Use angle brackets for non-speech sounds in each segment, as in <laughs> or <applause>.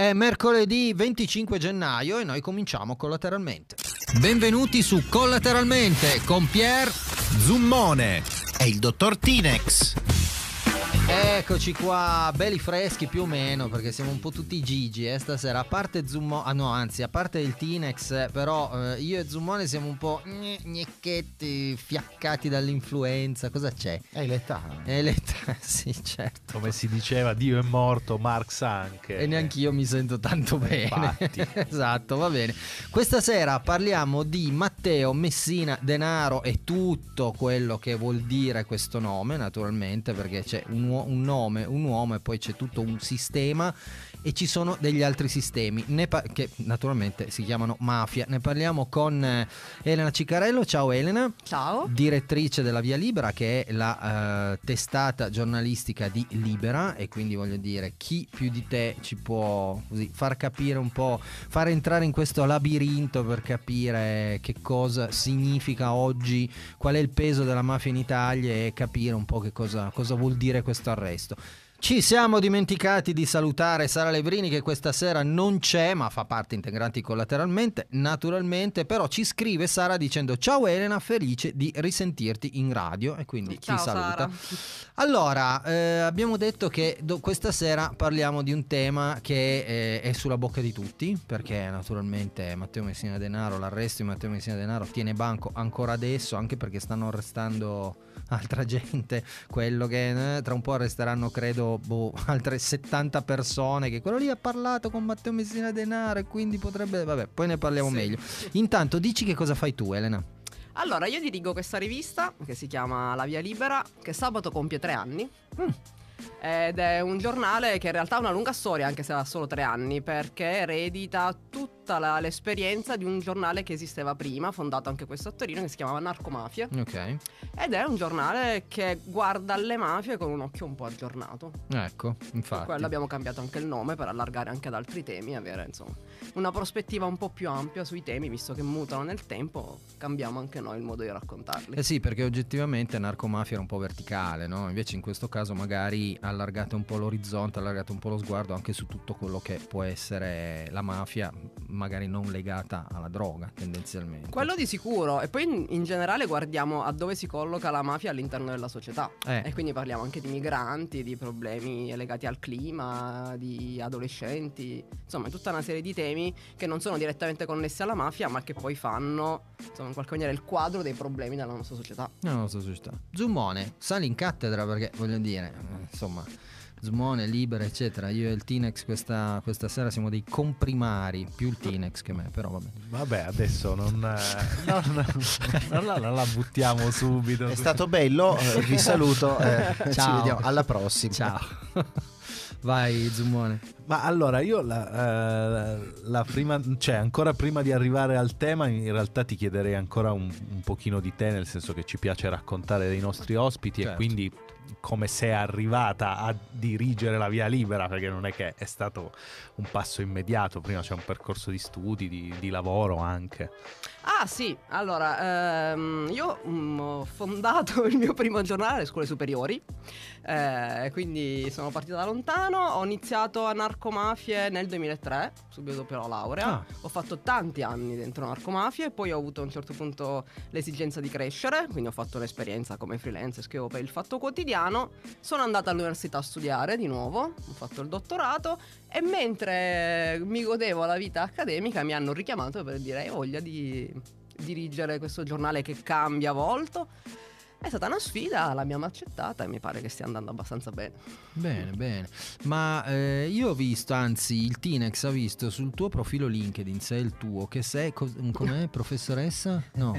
È mercoledì 25 gennaio e noi cominciamo collateralmente. Benvenuti su Collateralmente con Pier Zummone e il dottor Tinex. Eccoci qua, belli freschi più o meno, perché siamo un po' tutti gigi eh, stasera. A parte Zummo, ah no, anzi, a parte il Tinex, eh, però eh, io e Zummone siamo un po' gnecchetti, fiaccati dall'influenza. Cosa c'è? È l'età. È l'età, <laughs> sì, certo. Come si diceva, Dio è morto, Marx anche. E neanche io mi sento tanto bene. <laughs> esatto, va bene. Questa sera parliamo di Matteo Messina Denaro e tutto quello che vuol dire questo nome, naturalmente, perché c'è un uomo un nome, un uomo e poi c'è tutto un sistema e ci sono degli altri sistemi pa- che naturalmente si chiamano mafia. Ne parliamo con eh, Elena Ciccarello. Ciao Elena. Ciao. Direttrice della Via Libera che è la uh, testata giornalistica di Libera e quindi voglio dire chi più di te ci può così, far capire un po', far entrare in questo labirinto per capire che cosa significa oggi, qual è il peso della mafia in Italia e capire un po' che cosa, cosa vuol dire questo arresto. Ci siamo dimenticati di salutare Sara Levrini che questa sera non c'è ma fa parte integrante collateralmente, naturalmente, però ci scrive Sara dicendo ciao Elena, felice di risentirti in radio e quindi ciao, ti saluta. Sara. Allora, eh, abbiamo detto che do- questa sera parliamo di un tema che eh, è sulla bocca di tutti, perché naturalmente Matteo Messina Denaro, l'arresto di Matteo Messina Denaro tiene banco ancora adesso, anche perché stanno arrestando altra gente, quello che eh, tra un po' arresteranno credo boh, altre 70 persone, che quello lì ha parlato con Matteo Messina Denaro e quindi potrebbe, vabbè, poi ne parliamo sì. meglio. Intanto dici che cosa fai tu Elena? Allora, io dirigo questa rivista che si chiama La Via Libera, che sabato compie tre anni. Mm ed è un giornale che in realtà ha una lunga storia anche se ha solo tre anni perché eredita tutta la, l'esperienza di un giornale che esisteva prima fondato anche questo a Torino che si chiamava Narcomafia. Ok. Ed è un giornale che guarda le mafie con un occhio un po' aggiornato. Ecco infatti per quello abbiamo cambiato anche il nome per allargare anche ad altri temi avere insomma una prospettiva un po' più ampia sui temi visto che mutano nel tempo cambiamo anche noi il modo di raccontarli eh sì perché oggettivamente Narcomafia era un po' verticale no? invece in questo caso magari allargate un po' l'orizzonte, allargate un po' lo sguardo anche su tutto quello che può essere la mafia, magari non legata alla droga tendenzialmente. Quello di sicuro, e poi in, in generale guardiamo a dove si colloca la mafia all'interno della società. Eh. E quindi parliamo anche di migranti, di problemi legati al clima, di adolescenti, insomma tutta una serie di temi che non sono direttamente connessi alla mafia, ma che poi fanno, insomma, in qualche maniera il quadro dei problemi della nostra società. Nella nostra società. Zummone, sali in cattedra perché voglio dire, insomma, Smone, Libera, eccetera. Io e il Tinex questa, questa, sera siamo dei comprimari, più il Tinex che me, però vabbè. Vabbè, adesso non, non, non, non la, la, buttiamo subito. È stato bello, eh, vi saluto, eh, Ciao. ci vediamo alla prossima. Ciao. Vai Zumone. Ma allora io la, eh, la, prima, cioè ancora prima di arrivare al tema, in realtà ti chiederei ancora un, un pochino di te, nel senso che ci piace raccontare dei nostri ospiti certo. e quindi come sei arrivata a dirigere la via libera, perché non è che è stato un passo immediato, prima c'è un percorso di studi, di, di lavoro anche. Ah sì, allora ehm, io um, ho fondato <laughs> il mio primo giornale alle scuole superiori, eh, quindi sono partita da lontano, ho iniziato a narcomafie nel 2003, subito dopo la laurea, ah. ho fatto tanti anni dentro narcomafie, poi ho avuto a un certo punto l'esigenza di crescere, quindi ho fatto un'esperienza come freelance, scrivo per il Fatto Quotidiano, sono andata all'università a studiare di nuovo, ho fatto il dottorato e mentre mi godevo la vita accademica mi hanno richiamato per dire hai voglia di dirigere questo giornale che cambia volto è stata una sfida, l'abbiamo accettata e mi pare che stia andando abbastanza bene. Bene, bene. Ma eh, io ho visto, anzi il Tinex ha visto sul tuo profilo LinkedIn, sei il tuo, che sei, co- com'è, <laughs> professoressa? No.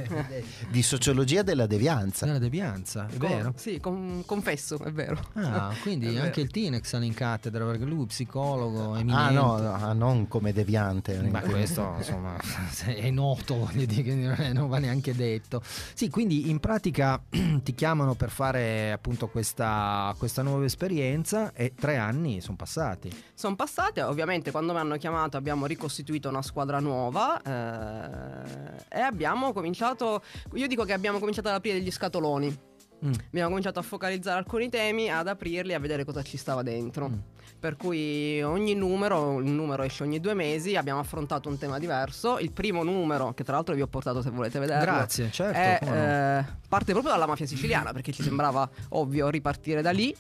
Di sociologia della devianza. Della devianza, è con, vero? Sì, con, confesso, è vero. Ah, quindi <laughs> anche vero. il Tinex ha in cattedra, perché lui è psicologo, eminente. Ah no, no, non come deviante. Ma questo, insomma, <laughs> è noto, voglio dire, non va neanche detto. Sì, quindi in pratica <clears throat> <clears throat> ti chiamano per fare appunto questa, questa nuova esperienza e tre anni sono passati. Sono passati, ovviamente quando mi hanno chiamato abbiamo ricostituito una squadra nuova eh, e abbiamo cominciato, io dico che abbiamo cominciato ad aprire degli scatoloni mm. abbiamo cominciato a focalizzare alcuni temi, ad aprirli, a vedere cosa ci stava dentro. Mm. Per cui ogni numero, un numero esce ogni due mesi, abbiamo affrontato un tema diverso. Il primo numero, che tra l'altro vi ho portato se volete vederlo, Grazie, certo, è, eh, parte proprio dalla mafia siciliana, perché ci sembrava ovvio ripartire da lì.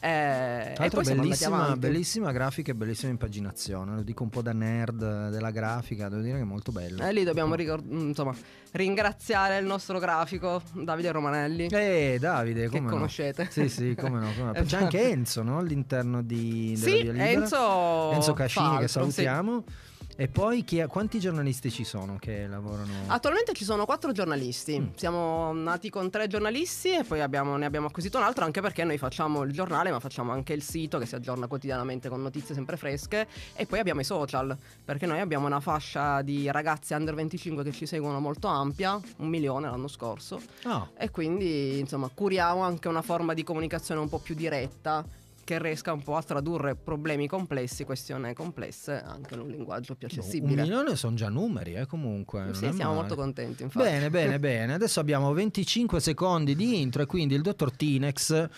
Eh, e poi bellissima, bellissima grafica e bellissima impaginazione. Lo dico un po' da nerd della grafica, devo dire che è molto bello. E lì dobbiamo ricord- mm, insomma, ringraziare il nostro grafico Davide Romanelli. Eh, Davide, come che no? conoscete. Sì, sì, come no. Come no. <laughs> C'è anche Enzo no? all'interno di, della sì. Enzo, Enzo Cascini, Falco, che salutiamo. Sì. E poi chi, quanti giornalisti ci sono che lavorano? Attualmente ci sono quattro giornalisti. Mm. Siamo nati con tre giornalisti e poi abbiamo, ne abbiamo acquisito un altro anche perché noi facciamo il giornale ma facciamo anche il sito che si aggiorna quotidianamente con notizie sempre fresche e poi abbiamo i social perché noi abbiamo una fascia di ragazzi under 25 che ci seguono molto ampia, un milione l'anno scorso. Oh. E quindi insomma curiamo anche una forma di comunicazione un po' più diretta che riesca un po' a tradurre problemi complessi, questioni complesse, anche in un linguaggio più accessibile. Un milione sono già numeri, eh, comunque. Sì, siamo male. molto contenti, infatti. Bene, bene, <laughs> bene. Adesso abbiamo 25 secondi di intro e quindi il dottor Tinex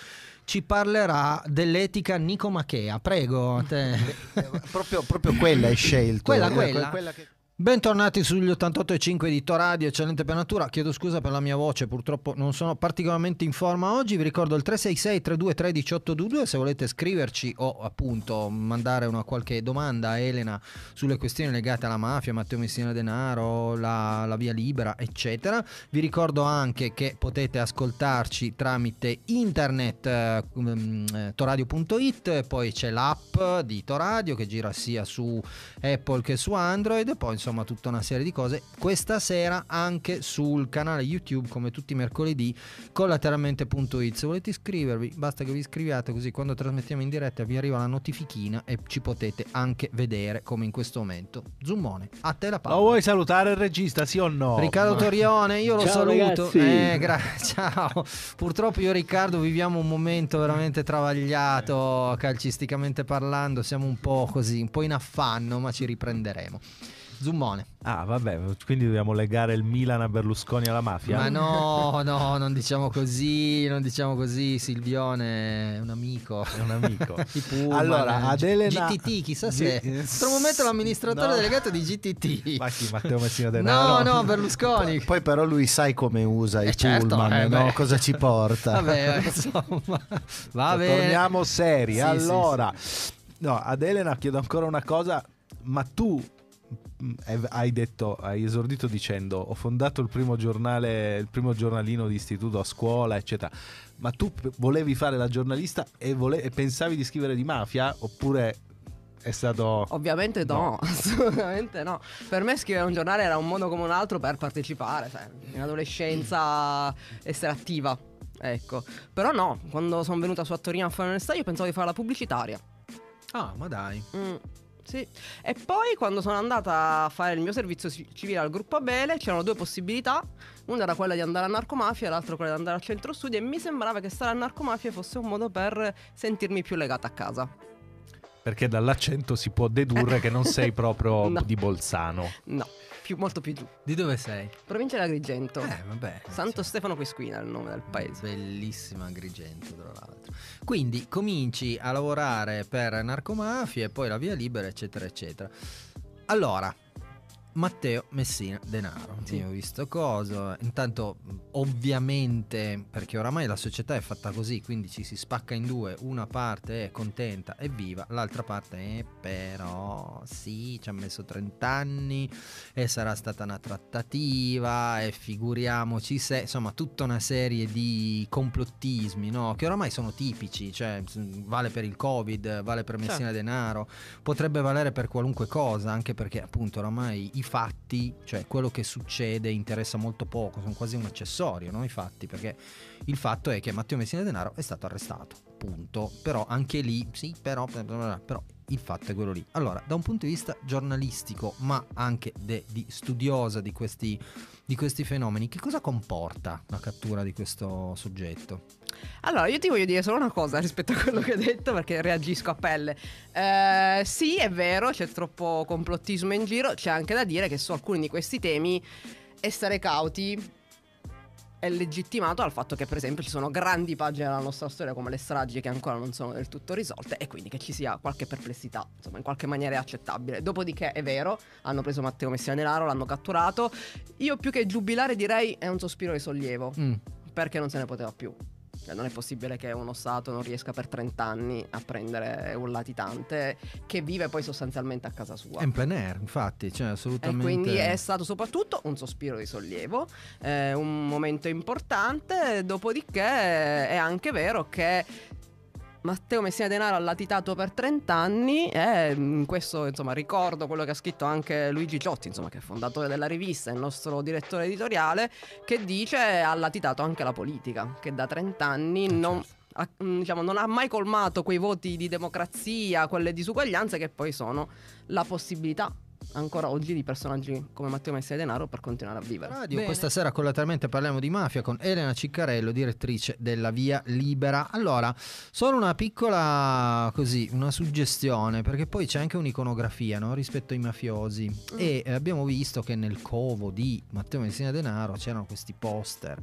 ci parlerà dell'etica nicomachea. Prego, te. <laughs> proprio, proprio quella hai scelto. Quella, quella. quella che... Bentornati sugli 88.5 di Toradio, eccellente per natura. Chiedo scusa per la mia voce, purtroppo non sono particolarmente in forma oggi. Vi ricordo il 366 32 1822 se volete scriverci o appunto mandare una qualche domanda a Elena sulle questioni legate alla mafia, Matteo Messina Denaro, la, la via libera, eccetera. Vi ricordo anche che potete ascoltarci tramite internet um, toradio.it, poi c'è l'app di Toradio che gira sia su Apple che su Android, poi insomma insomma tutta una serie di cose. Questa sera anche sul canale YouTube, come tutti i mercoledì, collateralmente.it. Se volete iscrivervi, basta che vi iscriviate così quando trasmettiamo in diretta vi arriva la notifichina e ci potete anche vedere come in questo momento. Zoomone, a te la parola. Lo vuoi salutare il regista, sì o no? Riccardo Torione, io lo ciao, saluto. Eh, gra- <laughs> ciao. Purtroppo io e Riccardo viviamo un momento veramente travagliato calcisticamente parlando, siamo un po' così, un po' in affanno, ma ci riprenderemo. Zummone. Ah, vabbè, quindi dobbiamo legare il Milan a Berlusconi alla mafia? Ma no, <laughs> no, non diciamo così, non diciamo così. Silvione è un amico. È un amico. <laughs> Pullman, allora, ad Elena... GTT, chissà se... In questo momento l'amministratore no. delegato di GTT. Ma chi, Matteo Messina Denaro? No, no, Berlusconi. Poi però lui sai come usa i eh certo, Pullman, eh no? Cosa ci porta? <laughs> Vabbè, insomma, va bene. Torniamo seri. Sì, allora, sì, sì. no, ad Elena chiedo ancora una cosa, ma tu hai detto, hai esordito dicendo ho fondato il primo giornale, il primo giornalino di istituto a scuola, eccetera. Ma tu volevi fare la giornalista e, vole- e pensavi di scrivere di mafia oppure è stato... Ovviamente no, no, <laughs> assolutamente no. Per me scrivere un giornale era un modo come un altro per partecipare, cioè, in adolescenza essere attiva. Ecco. Però no, quando sono venuta su a Torino a fare l'università io pensavo di fare la pubblicitaria. Ah, ma dai. Mm. Sì. E poi quando sono andata a fare il mio servizio civile al gruppo Abele c'erano due possibilità. Una era quella di andare a narcomafia, l'altra quella di andare al centro studi e mi sembrava che stare a narcomafia fosse un modo per sentirmi più legata a casa. Perché dall'accento si può dedurre <laughs> che non sei proprio no. di Bolzano. No più, molto più giù. Di dove sei? Provincia di Agrigento. Eh, vabbè. Santo sì. Stefano Quesquina è il nome del paese. Bellissima Agrigento, tra l'altro. Quindi cominci a lavorare per narcomafia e poi la via libera, eccetera, eccetera. Allora, Matteo Messina Denaro. Sì. Ho visto cosa. Intanto, ovviamente, perché oramai la società è fatta così, quindi ci si spacca in due. Una parte è contenta e viva, l'altra parte è però sì, ci ha messo 30 anni e sarà stata una trattativa e figuriamoci se, insomma, tutta una serie di complottismi, no? Che oramai sono tipici, cioè vale per il Covid, vale per Messina certo. Denaro, potrebbe valere per qualunque cosa, anche perché appunto oramai i fatti, cioè quello che succede interessa molto poco, sono quasi un accessorio, no? i fatti, perché il fatto è che Matteo Messina Denaro è stato arrestato, punto. Però anche lì, sì, però, però il fatto è quello lì. Allora, da un punto di vista giornalistico, ma anche de, di studiosa di questi, di questi fenomeni, che cosa comporta la cattura di questo soggetto? Allora, io ti voglio dire solo una cosa rispetto a quello che hai detto, perché reagisco a pelle. Eh, sì, è vero, c'è troppo complottismo in giro, c'è anche da dire che su alcuni di questi temi essere cauti è legittimato dal fatto che per esempio ci sono grandi pagine della nostra storia come le stragi che ancora non sono del tutto risolte e quindi che ci sia qualche perplessità, insomma in qualche maniera è accettabile. Dopodiché è vero, hanno preso Matteo Messina Denaro, l'hanno catturato, io più che giubilare direi è un sospiro di sollievo, mm. perché non se ne poteva più. Cioè, non è possibile che uno Stato non riesca per 30 anni a prendere un latitante che vive poi sostanzialmente a casa sua. È in plein air, infatti, cioè assolutamente. E quindi è stato soprattutto un sospiro di sollievo, eh, un momento importante, dopodiché è anche vero che Matteo Messina Denaro ha latitato per 30 anni e in questo insomma ricordo quello che ha scritto anche Luigi Ciotti, insomma, che è fondatore della rivista, il nostro direttore editoriale, che dice ha latitato anche la politica, che da 30 anni eh, non, certo. ha, mm, diciamo, non ha mai colmato quei voti di democrazia, quelle disuguaglianze che poi sono la possibilità ancora oggi di personaggi come Matteo Messi e Denaro per continuare a vivere. Radio, Bene. questa sera collateralmente parliamo di mafia con Elena Ciccarello, direttrice della Via Libera. Allora, solo una piccola così, una suggestione, perché poi c'è anche un'iconografia no? rispetto ai mafiosi. Mm. E eh, abbiamo visto che nel covo di Matteo Messina Denaro c'erano questi poster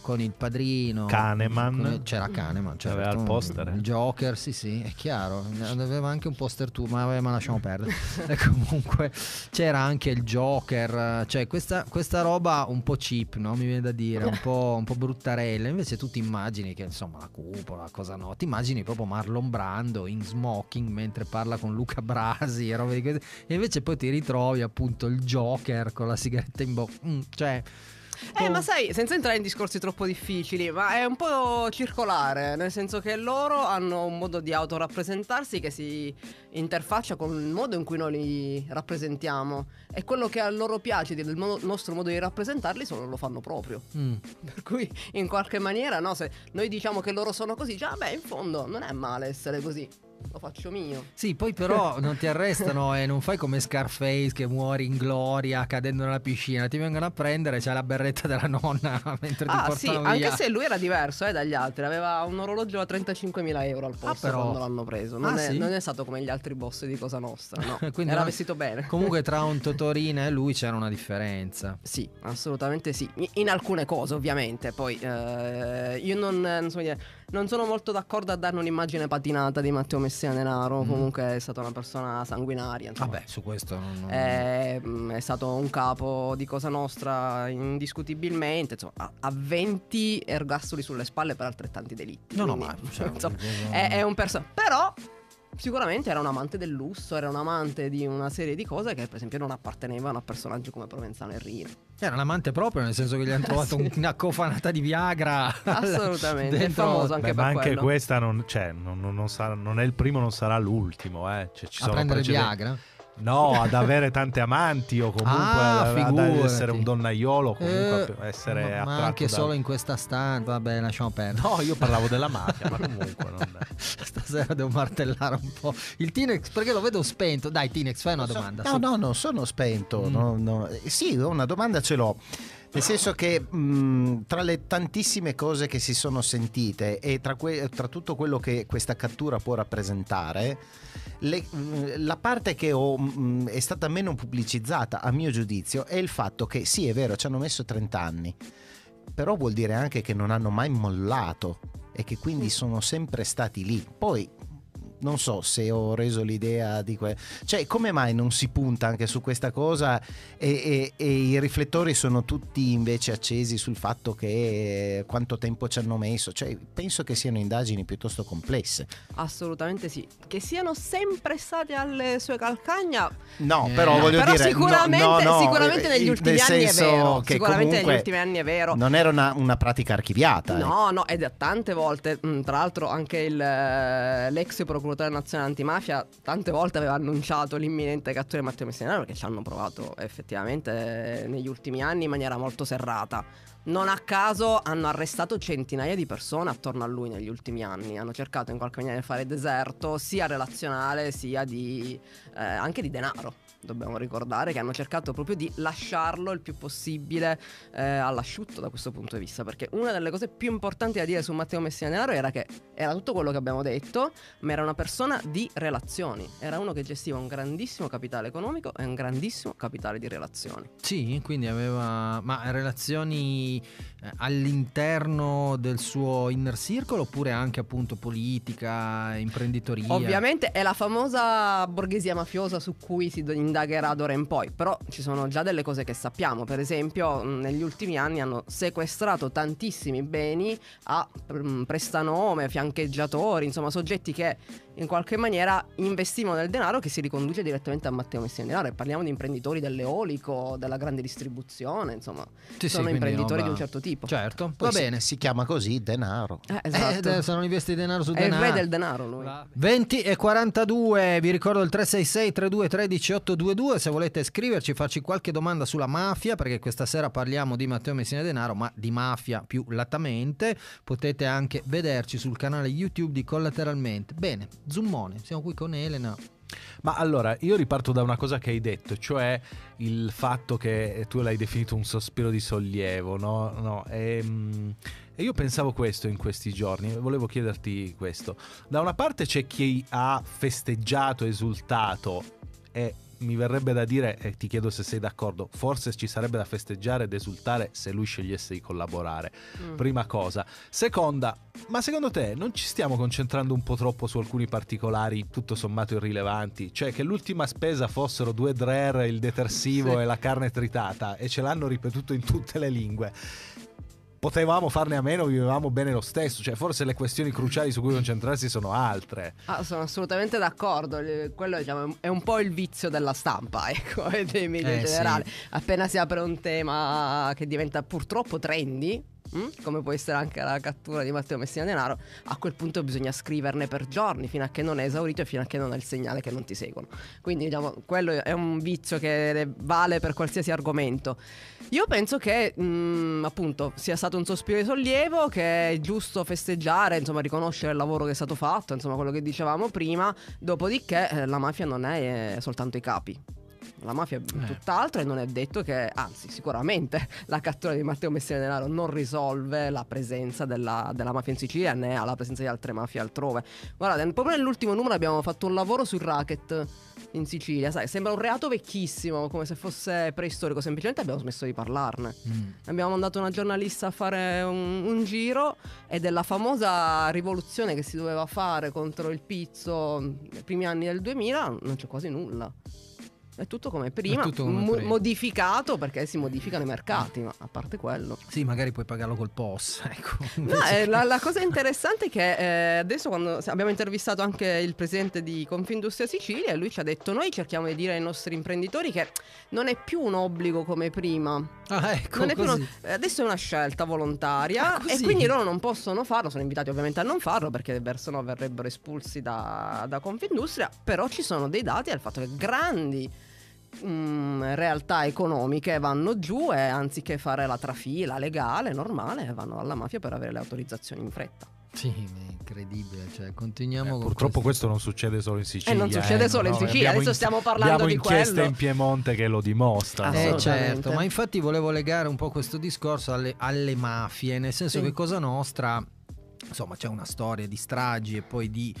con il padrino. Kahneman. Con, c'era Kahneman, certo. Aveva il poster. Il Joker, sì, sì, è chiaro. Aveva anche un poster tu, ma, ma lasciamo perdere. <laughs> e comunque c'era anche il Joker, cioè questa, questa, roba un po' cheap, no? Mi viene da dire, un po', un po' bruttarella. Invece tu ti immagini che insomma la cupola, cosa no? Ti immagini proprio Marlon Brando in smoking mentre parla con Luca Brasi e robe di così. E invece poi ti ritrovi appunto il Joker con la sigaretta in bocca. Mm, cioè eh, ma sai, senza entrare in discorsi troppo difficili, ma è un po' circolare, nel senso che loro hanno un modo di autorappresentarsi che si interfaccia con il modo in cui noi li rappresentiamo. E quello che a loro piace del nostro modo di rappresentarli, solo lo fanno proprio. Mm. Per cui, in qualche maniera, no, se noi diciamo che loro sono così, già, beh, in fondo non è male essere così lo faccio mio. Sì, poi però <laughs> non ti arrestano e non fai come Scarface che muori in gloria cadendo nella piscina, ti vengono a prendere, c'è la berretta della nonna <laughs> mentre ah, ti portano sì, via. anche se lui era diverso eh, dagli altri, aveva un orologio a 35.000 euro al posto ah, quando l'hanno preso, non, ah, è, sì? non, è, stato come gli altri boss di Cosa Nostra, no, <laughs> era no, vestito bene. Comunque tra un Totorina e lui c'era una differenza. Sì, assolutamente sì, in alcune cose ovviamente, poi eh, io non, non so dire non sono molto d'accordo a darne un'immagine patinata di Matteo Messina Denaro. Mm. Comunque è stata una persona sanguinaria. Insomma. Vabbè, su questo non. È, mm, è, stato un capo di Cosa Nostra indiscutibilmente. Insomma, ha 20 ergastoli sulle spalle per altrettanti delitti. No, quindi, no, ma cioè, insomma, è, è un personaggio. Però sicuramente era un amante del lusso, era un amante di una serie di cose che per esempio non appartenevano a personaggi come Provenzano e Rino. Era un amante proprio, nel senso che gli hanno <laughs> trovato sì. una cofanata di Viagra. <laughs> Assolutamente, dentro... è famoso anche Beh, per ma anche quello. questa non, cioè, non, non, sarà, non, è il primo, non sarà l'ultimo. Eh. Cioè, ci a prendere precedenti... Viagra? No, ad avere tante amanti o comunque ah, ad, ad, essere un donnaiolo, comunque eh, essere ma, ma anche da... solo in questa stanza, vabbè, lasciamo perdere. No, io parlavo della mafia, ma <laughs> comunque non... Stasera devo martellare un po'. Il Tinex, perché lo vedo spento. Dai, Tinex, fai una domanda. No, no, no, sono spento. Mm. No, no. Sì, una domanda ce l'ho. Nel senso che mh, tra le tantissime cose che si sono sentite e tra, que- tra tutto quello che questa cattura può rappresentare, le, la parte che ho, mh, è stata meno pubblicizzata, a mio giudizio, è il fatto che sì, è vero, ci hanno messo 30 anni, però vuol dire anche che non hanno mai mollato e che quindi sono sempre stati lì. Poi non so se ho reso l'idea di quello. Cioè, come mai non si punta anche su questa cosa e, e, e, i riflettori sono tutti invece accesi sul fatto che quanto tempo ci hanno messo? Cioè, penso che siano indagini piuttosto complesse. Assolutamente sì. Che siano sempre state alle sue calcagna. No, eh. però voglio però dire. Sicuramente, no, no, sicuramente negli ultimi anni è vero. Sicuramente negli ultimi anni è vero. Non era una, una pratica archiviata. No, eh. no, ed tante volte, mm, tra l'altro, anche il, eh, l'ex procuratore procuratore nazionale antimafia tante volte aveva annunciato l'imminente cattura di Matteo Messinaro perché ci hanno provato effettivamente negli ultimi anni in maniera molto serrata. Non a caso hanno arrestato centinaia di persone attorno a lui negli ultimi anni. Hanno cercato in qualche maniera di fare deserto, sia relazionale sia di, eh, anche di denaro dobbiamo ricordare che hanno cercato proprio di lasciarlo il più possibile eh, all'asciutto da questo punto di vista, perché una delle cose più importanti da dire su Matteo Messina Denaro era che era tutto quello che abbiamo detto, ma era una persona di relazioni, era uno che gestiva un grandissimo capitale economico e un grandissimo capitale di relazioni. Sì, quindi aveva ma relazioni all'interno del suo inner circle oppure anche appunto politica, imprenditoria? Ovviamente è la famosa borghesia mafiosa su cui si indagherà d'ora in poi, però ci sono già delle cose che sappiamo, per esempio negli ultimi anni hanno sequestrato tantissimi beni a prestanome, fiancheggiatori, insomma soggetti che in qualche maniera investivano del denaro che si riconduce direttamente a Matteo Messina Denaro e parliamo di imprenditori dell'eolico, della grande distribuzione, insomma, sì, sono sì, imprenditori di un certo tipo. Certo, Poi va si, bene. Si chiama così denaro. Eh, esatto. Eh, sono investi denaro su È denaro. È il re del denaro lui. 20 e 42, vi ricordo il 366 32 13 822 se volete scriverci, farci qualche domanda sulla mafia, perché questa sera parliamo di Matteo Messina Denaro, ma di mafia più latamente, potete anche vederci sul canale YouTube di Collateralmente. Bene, Zummone, siamo qui con Elena. Ma allora, io riparto da una cosa che hai detto, cioè il fatto che tu l'hai definito un sospiro di sollievo, no? no e, ehm, e, io pensavo questo in questi giorni, volevo chiederti questo. Da una parte c'è chi ha festeggiato, esultato e mi verrebbe da dire, e ti chiedo se sei d'accordo, forse ci sarebbe da festeggiare ed esultare se lui scegliesse di collaborare. Mm. Prima cosa. Seconda, ma secondo te non ci stiamo concentrando un po' troppo su alcuni particolari tutto sommato irrilevanti? Cioè che l'ultima spesa fossero due drer, il detersivo sì. e la carne tritata e ce l'hanno ripetuto in tutte le lingue potevamo farne a meno, vivevamo bene lo stesso. Cioè, forse le questioni cruciali su cui concentrarsi sono altre. Ah, sono assolutamente d'accordo. Quello diciamo, è un po' il vizio della stampa, <laughs> ecco, e dei media in generale. Sì. Appena si apre un tema che diventa purtroppo trendy Mm? come può essere anche la cattura di Matteo Messina Denaro, a quel punto bisogna scriverne per giorni fino a che non è esaurito e fino a che non ha il segnale che non ti seguono. Quindi diciamo, quello è un vizio che vale per qualsiasi argomento. Io penso che mh, mm, appunto sia stato un sospiro di sollievo, che è giusto festeggiare, insomma riconoscere il lavoro che è stato fatto, insomma quello che dicevamo prima, dopodiché eh, la mafia non è soltanto i capi la mafia è eh. tutt'altro e non è detto che, anzi sicuramente la cattura di Matteo Messina Denaro non risolve la presenza della, della, mafia in Sicilia né la presenza di altre mafie altrove. Guardate, proprio nell'ultimo numero abbiamo fatto un lavoro sul racket in Sicilia, sai, sembra un reato vecchissimo, come se fosse preistorico, semplicemente abbiamo smesso di parlarne. Mm. Abbiamo mandato una giornalista a fare un, un, giro e della famosa rivoluzione che si doveva fare contro il pizzo nei primi anni del 2000 non c'è quasi nulla. È tutto come prima, tutto come mo- modificato perché si modificano i mercati, ma a parte quello. Sì, magari puoi pagarlo col POS. <laughs> Ecco. No, eh, la, la, cosa interessante è che eh, adesso quando abbiamo intervistato anche il presidente di Confindustria Sicilia, lui ci ha detto noi cerchiamo di dire ai nostri imprenditori che non è più un obbligo come prima. Ah, ecco, è una, adesso è una scelta volontaria ah, e quindi loro non possono farlo, sono invitati ovviamente a non farlo perché se no verrebbero espulsi da, da Confindustria, però ci sono dei dati al fatto che grandi mh, mm, realtà economiche vanno giù e anziché fare la trafila legale, normale, vanno alla mafia per avere le autorizzazioni in fretta. Sì, è incredibile, cioè, continuiamo eh, Purtroppo questo non succede solo in Sicilia. E eh, non succede eh, solo no, in Sicilia, adesso stiamo parlando di quello. inchieste in Piemonte che lo dimostrano. Eh certo, ma infatti volevo legare un po' questo discorso alle, alle mafie, nel senso sì. che Cosa Nostra, insomma, c'è una storia di stragi e poi di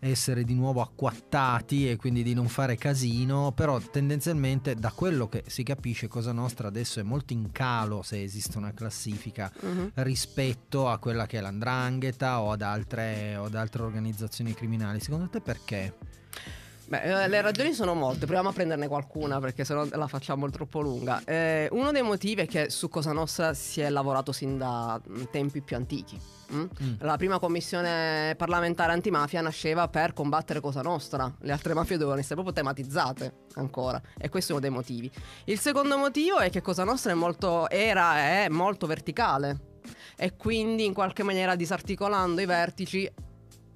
essere di nuovo acquattati e quindi di non fare casino, però tendenzialmente da quello che si capisce Cosa Nostra adesso è molto in calo se esiste una classifica uh-huh. rispetto a quella che è l'andrangheta o ad, altre, o ad altre organizzazioni criminali. Secondo te perché? Beh, eh, le ragioni sono molte, proviamo a prenderne qualcuna perché sennò la facciamo troppo lunga. Eh, uno dei motivi è che su Cosa Nostra si è lavorato sin da mm, tempi più antichi. Mm? Mm. La prima commissione parlamentare antimafia nasceva per combattere Cosa Nostra, le altre mafie dovevano essere proprio tematizzate ancora e questo è uno dei motivi. Il secondo motivo è che Cosa Nostra è molto, era e è molto verticale e quindi in qualche maniera disarticolando i vertici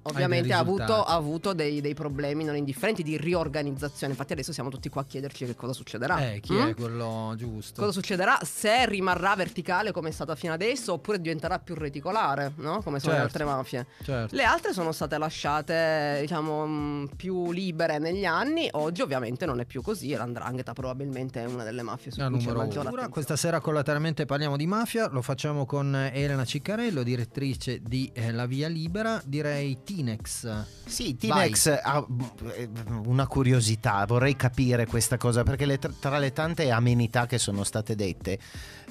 ovviamente ha avuto, ha avuto dei, dei, problemi non indifferenti di riorganizzazione. Infatti, adesso siamo tutti qua a chiederci che cosa succederà. Eh, chi mm? è quello giusto? Cosa succederà se rimarrà verticale come è stata fino adesso, oppure diventerà più reticolare, no? Come sono certo. le altre mafie. Certo. Le altre sono state lasciate, diciamo, mm, più libere negli anni. Oggi, ovviamente, non è più così. E l'andrangheta probabilmente è una delle mafie su La cui c'è maggiore attenzione. Questa sera collateralmente parliamo di mafia. Lo facciamo con Elena Ciccarello, direttrice di eh, La Via Libera. Direi Tinex. Sì, Tinex ha eh, una curiosità, vorrei capire questa cosa perché le, tra le tante amenità che sono state dette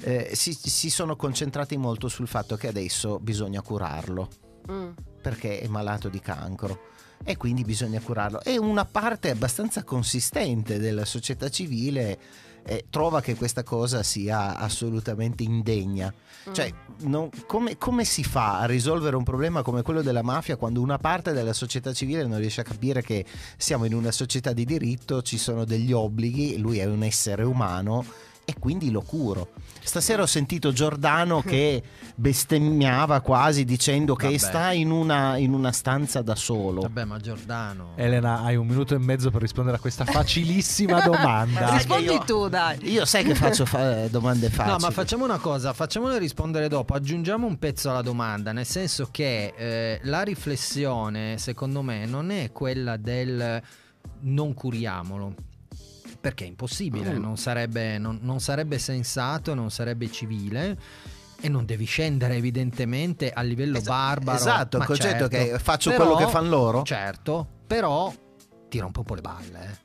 eh, si, si, sono concentrati molto sul fatto che adesso bisogna curarlo mm. perché è malato di cancro e quindi bisogna curarlo. E una parte abbastanza consistente della società civile eh, trova che questa cosa sia assolutamente indegna. Mm. Cioè, non, come, come, si fa a risolvere un problema come quello della mafia quando una parte della società civile non riesce a capire che siamo in una società di diritto, ci sono degli obblighi, lui è un essere umano e quindi lo curo. Stasera ho sentito Giordano che bestemmiava quasi dicendo che Vabbè. sta in una, in una, stanza da solo. Vabbè, ma Giordano. Elena, hai un minuto e mezzo per rispondere a questa facilissima <laughs> domanda. Rispondi io, tu, dai. Io sai che faccio fa- domande facili. No, ma facciamo una cosa, facciamole rispondere dopo. Aggiungiamo un pezzo alla domanda, nel senso che eh, la riflessione, secondo me, non è quella del non curiamolo perché è impossibile, mm. non, sarebbe, non, non sarebbe sensato, non sarebbe civile e non devi scendere evidentemente a livello Esa- barbaro. Esatto, il concetto certo, che faccio però, quello che fanno loro. Certo, però ti rompe un po' le balle.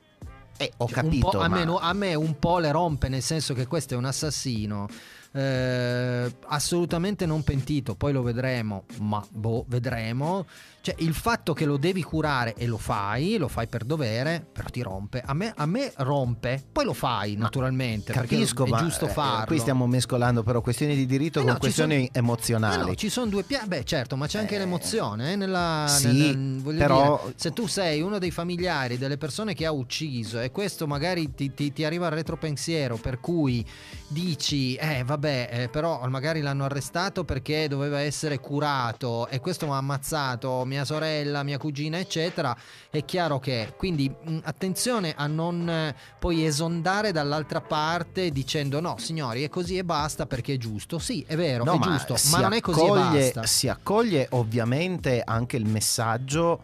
Eh, eh ho cioè, capito. A, ma... me, a, me, un po' le rompe, nel senso che questo è un assassino. Eh, assolutamente non pentito, poi lo vedremo, ma boh, vedremo. Cioè, il fatto che lo devi curare e lo fai, lo fai per dovere, però ti rompe. A me, a me rompe, poi lo fai naturalmente. Capisco, è giusto eh, farlo. Qui stiamo mescolando però questioni di diritto eh con no, questioni son, emozionali. no, ci sono due piani. Beh, certo, ma c'è anche eh, l'emozione. Eh, nella, sì, nel, però... Dire, se tu sei uno dei familiari delle persone che ha ucciso e questo magari ti, ti, ti arriva al retropensiero, per cui dici, eh vabbè, eh, però magari l'hanno arrestato perché doveva essere curato e questo mi ha ammazzato mia sorella, mia cugina, eccetera, è chiaro che quindi mh, attenzione a non eh, poi esondare dall'altra parte dicendo no, signori, è così e basta perché è giusto. Sì, è vero, no, è ma giusto, ma non è così e basta. Si accoglie ovviamente anche il messaggio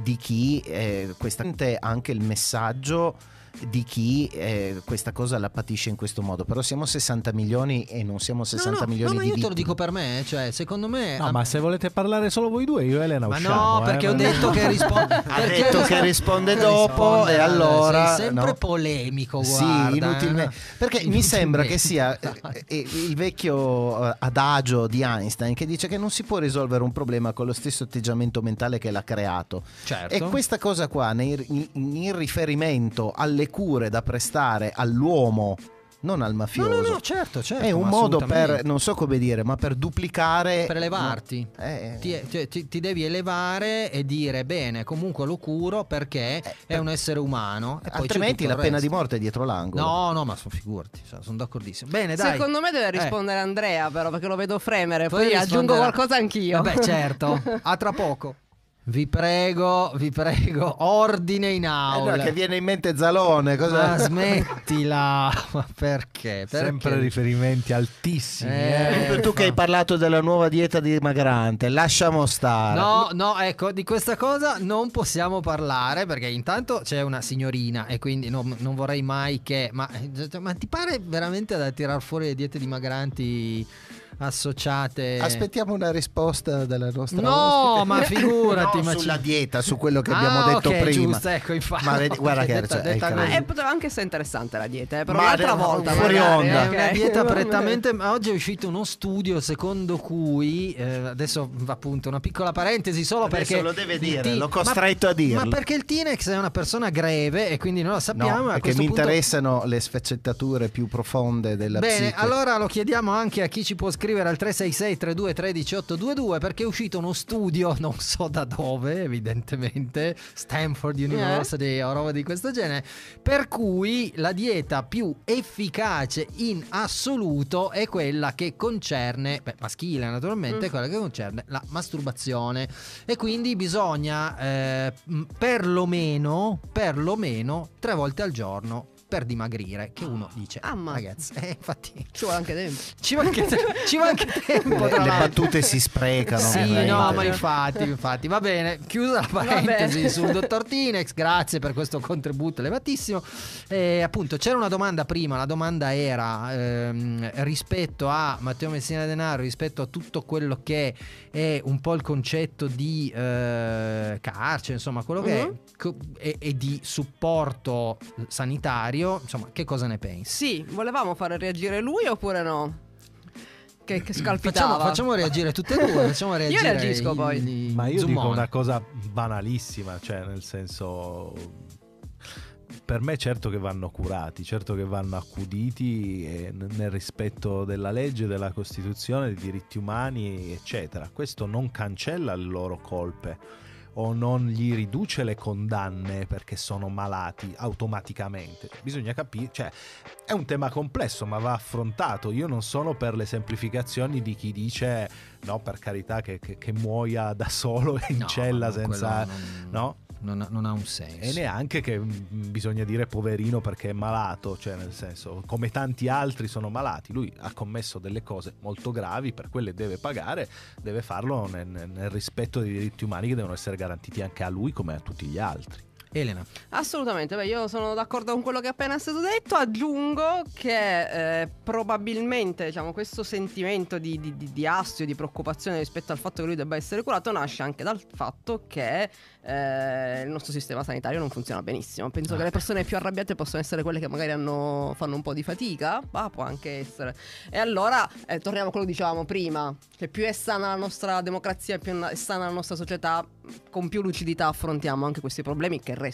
di chi eh, questa anche il messaggio di chi eh, questa cosa la patisce in questo modo. Però siamo 60 milioni e non siamo 60 no, no, milioni no, ma io te lo dico per me, cioè, secondo me. No, ma se volete parlare solo voi due, io e Elena ma usciamo. no, perché eh, ho detto che <laughs> risponde. ha detto che risponde dopo, e allora. Sei sempre polemico, guarda. Sì, inutilmente. Eh. Perché mi sembra che sia <laughs> eh, eh, il vecchio adagio di Einstein che dice che non si può risolvere un problema con lo stesso atteggiamento mentale che l'ha creato. Certo. E questa cosa qua, in riferimento alle cure da prestare stare all'uomo non al mafioso. No, no, no, certo, certo. È un modo per, non so come dire, ma per duplicare. Per elevarti. No, eh, ti, ti, ti, devi elevare e dire, bene, comunque lo curo perché eh, è un essere umano. altrimenti la pena di morte è dietro l'angolo. No, no, ma sono figurati, sono d'accordissimo. Bene, dai. Secondo me deve eh. rispondere eh. Andrea, però, perché lo vedo fremere. Poi, poi aggiungo qualcosa anch'io. Beh, certo, <laughs> a tra poco. Vi prego, vi prego, ordine in aula. Eh no, che viene in mente Zalone. Cosa... Ma smettila, <laughs> ma perché? perché? Sempre riferimenti altissimi. Eh, eh. Tu che hai parlato della nuova dieta dimagrante, lasciamo stare. No, no, ecco, di questa cosa non possiamo parlare perché intanto c'è una signorina e quindi non, non vorrei mai che... Ma, ma ti pare veramente da tirar fuori le diete dimagranti? Associate. Aspettiamo una risposta dalla nostra No, ospite. ma <laughs> figurati. no, ma sulla ci... dieta, su quello che abbiamo ah, detto okay, prima. Giusto, ecco, infatti. Ma vedi, guarda che detta, detta ma è, poteva anche essere interessante la dieta, eh, però ma un'altra volta. Fuori magari, onda. È una dieta <laughs> prettamente. Oggi è uscito uno studio secondo cui. Eh, adesso appunto una piccola parentesi solo adesso perché. lo deve dire, t- l'ho costretto ma, a dirlo. Ma perché il Tinex è una persona greve e quindi non lo sappiamo. No, perché mi punto... interessano le sfaccettature più profonde della Bene, psiche. allora lo chiediamo anche a chi ci può scrivere al 366 32 13 15822 perché è uscito uno studio, <laughs> non so da dove, evidentemente, Stanford University yeah. o roba di questo genere, per cui la dieta più efficace in assoluto è quella che concerne, beh, maschile naturalmente, mm. quella che concerne la masturbazione e quindi bisogna eh, perlomeno, perlomeno tre volte al giorno per dimagrire. Che uno dice, Ah, ma- ragazzi, eh, infatti Ci vuole anche tempo. <laughs> ci va anche, ci va anche <laughs> tempo. Le, le battute si sprecano. Sì, ovviamente. no, ma infatti, infatti, va bene. Chiusa la parentesi sul dottor Tinex, grazie per questo contributo elevatissimo. E appunto, c'era una domanda prima. La domanda era ehm, rispetto a Matteo Messina Denaro, rispetto a tutto quello che è un po' il concetto di eh, carcere, insomma, quello che è, Mhm. co- e, e di supporto sanitario. Insomma, che cosa ne pensi? Sì, volevamo fare reagire lui oppure no? Che, che scalpitava. Facciamo, facciamo reagire tutte e due. Facciamo <laughs> reagire reagisco i- poi. i Ma io dico zoomoni. una cosa banalissima, cioè nel senso per me certo che vanno curati, certo che vanno accuditi e n- nel rispetto della legge, della Costituzione, dei diritti umani, eccetera. Questo non cancella le loro colpe o non gli riduce le condanne perché sono malati automaticamente. Bisogna capire, cioè è un tema complesso ma va affrontato. Io non sono per le semplificazioni di chi dice no per carità che, che- che muoia da solo in No, cella senza... non- No? Non ha, non ha un senso. E neanche che mm, bisogna dire poverino perché è malato, cioè nel senso, come tanti altri sono malati, lui ha commesso delle cose molto gravi, per quelle deve pagare, deve farlo nel, nel rispetto dei diritti umani che devono essere garantiti anche a lui come a tutti gli altri. Elena, Assolutamente, beh, io sono d'accordo con quello che è appena stato detto. Aggiungo che eh, probabilmente diciamo, questo sentimento di, di, di, di astio, di preoccupazione rispetto al fatto che lui debba essere curato nasce anche dal fatto che eh, il nostro sistema sanitario non funziona benissimo. Penso che le persone più arrabbiate possono essere quelle che magari hanno- fanno un po' di fatica, ma può anche essere. E allora eh, torniamo a quello che dicevamo prima, che più è sana la nostra democrazia, più è sana la nostra società, con più lucidità affrontiamo anche questi problemi che restano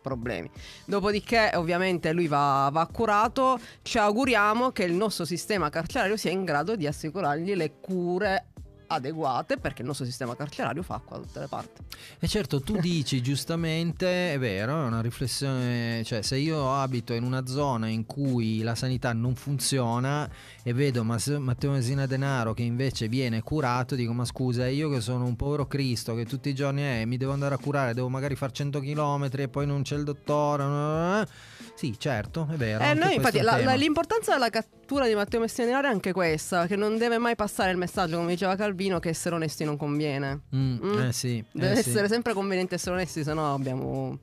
problemi. Dopodiché ovviamente lui va, va curato, ci auguriamo che il nostro sistema carcerario sia in grado di assicurargli le cure adeguate perché il nostro sistema carcerario fa qua da tutte le parti. E certo, tu dici giustamente, è vero, è una riflessione, cioè se io abito in una zona in cui la sanità non funziona e vedo Mas- Matteo Messina Denaro che invece viene curato, dico ma scusa, io che sono un povero Cristo che tutti i giorni eh, mi devo andare a curare, devo magari fare 100 km e poi non c'è il dottore. Eh, Sì, certo, è vero. Eh, noi infatti la- la- l'importanza della cattura di Matteo Messina Denaro è anche questa, che non deve mai passare il messaggio, come diceva Calvino, che essere onesti non conviene. Mm, Mm. eh sì, Deve eh sì. essere sempre conveniente essere onesti, sennò abbiamo,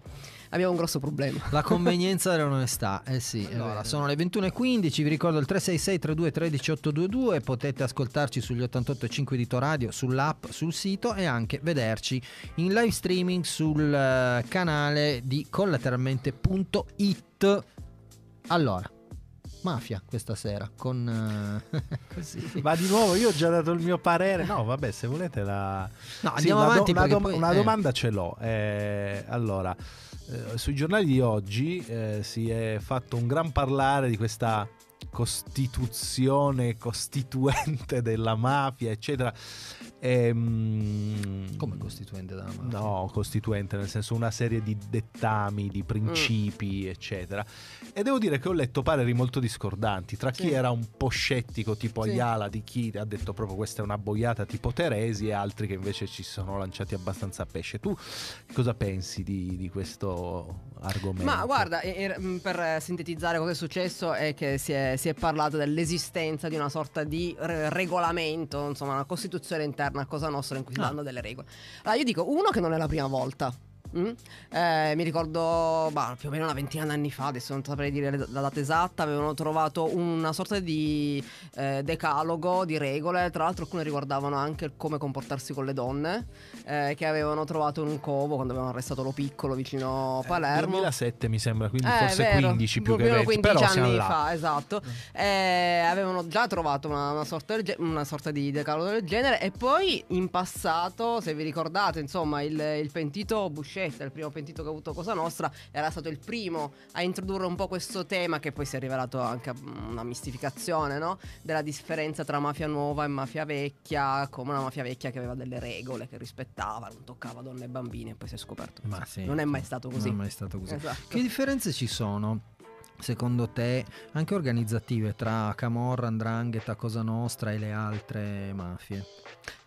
abbiamo un grosso problema. La <laughs> convenienza dell'onestà, eh sì. Allora, sono le 21.15, vi ricordo il 366 32 13 822, potete ascoltarci sugli 88.5 di Radio, sull'app, sul sito e anche vederci in live streaming sul eh, canale di collateralmente.it. Allora, mafia questa sera con... eh, <laughs> così. Ma di nuovo io ho già dato il mio parere. No, vabbè, se volete la... No, Sì, andiamo una, do- avanti una, perché dom- poi- una eh. domanda ce l'ho. Eh, allora, eh, sui giornali di oggi eh, si è fatto un gran parlare di questa costituzione costituente <laughs> della mafia, eccetera. Ehm, Come costituente della mafia? No, costituente, nel senso una serie di dettami, di principi, eccetera. E devo dire che ho letto pareri molto discordanti tra chi Sì. era un po' scettico, tipo Sì. Ayala, di chi ha detto proprio questa è una boiata tipo Teresi, e altri che invece ci sono lanciati abbastanza a pesce. Tu cosa pensi di, di questo argomento? Ma guarda, mh, per sintetizzare cosa è successo è che si è, si è parlato dell'esistenza di una sorta di re- regolamento, insomma una costituzione interna a Cosa Nostra in cui si Ah. danno delle regole. Allora io dico, uno che non è la prima volta. Mm? Eh, mi ricordo bah, più o meno una ventina d'anni fa, adesso non saprei dire la data esatta, avevano trovato una sorta di eh, decalogo di regole, tra l'altro alcune riguardavano anche come comportarsi con le donne, eh, che avevano trovato in un covo quando avevano arrestato lo piccolo vicino a Eh, Palermo. 2007 mi sembra, quindi Eh, forse vero, 15 più che proprio 20, 15 però anni là. fa, esatto. Eh, avevano già trovato una, una sorta ge- una sorta di decalogo del genere e poi in passato, se vi ricordate, insomma, il, il pentito Buscetta, il primo pentito che ha avuto Cosa Nostra, era stato il primo a introdurre un po' questo tema che poi si è rivelato anche una mistificazione, no? Della differenza tra mafia nuova e mafia vecchia, come una mafia vecchia che aveva delle regole che rispettava, non toccava donne e bambini e poi si è scoperto. Ma sì, non è mai stato così. Non è mai stato così. Esatto. Che differenze ci sono? Secondo te, anche organizzative tra Camorra, Andrangheta, Cosa Nostra e le altre mafie?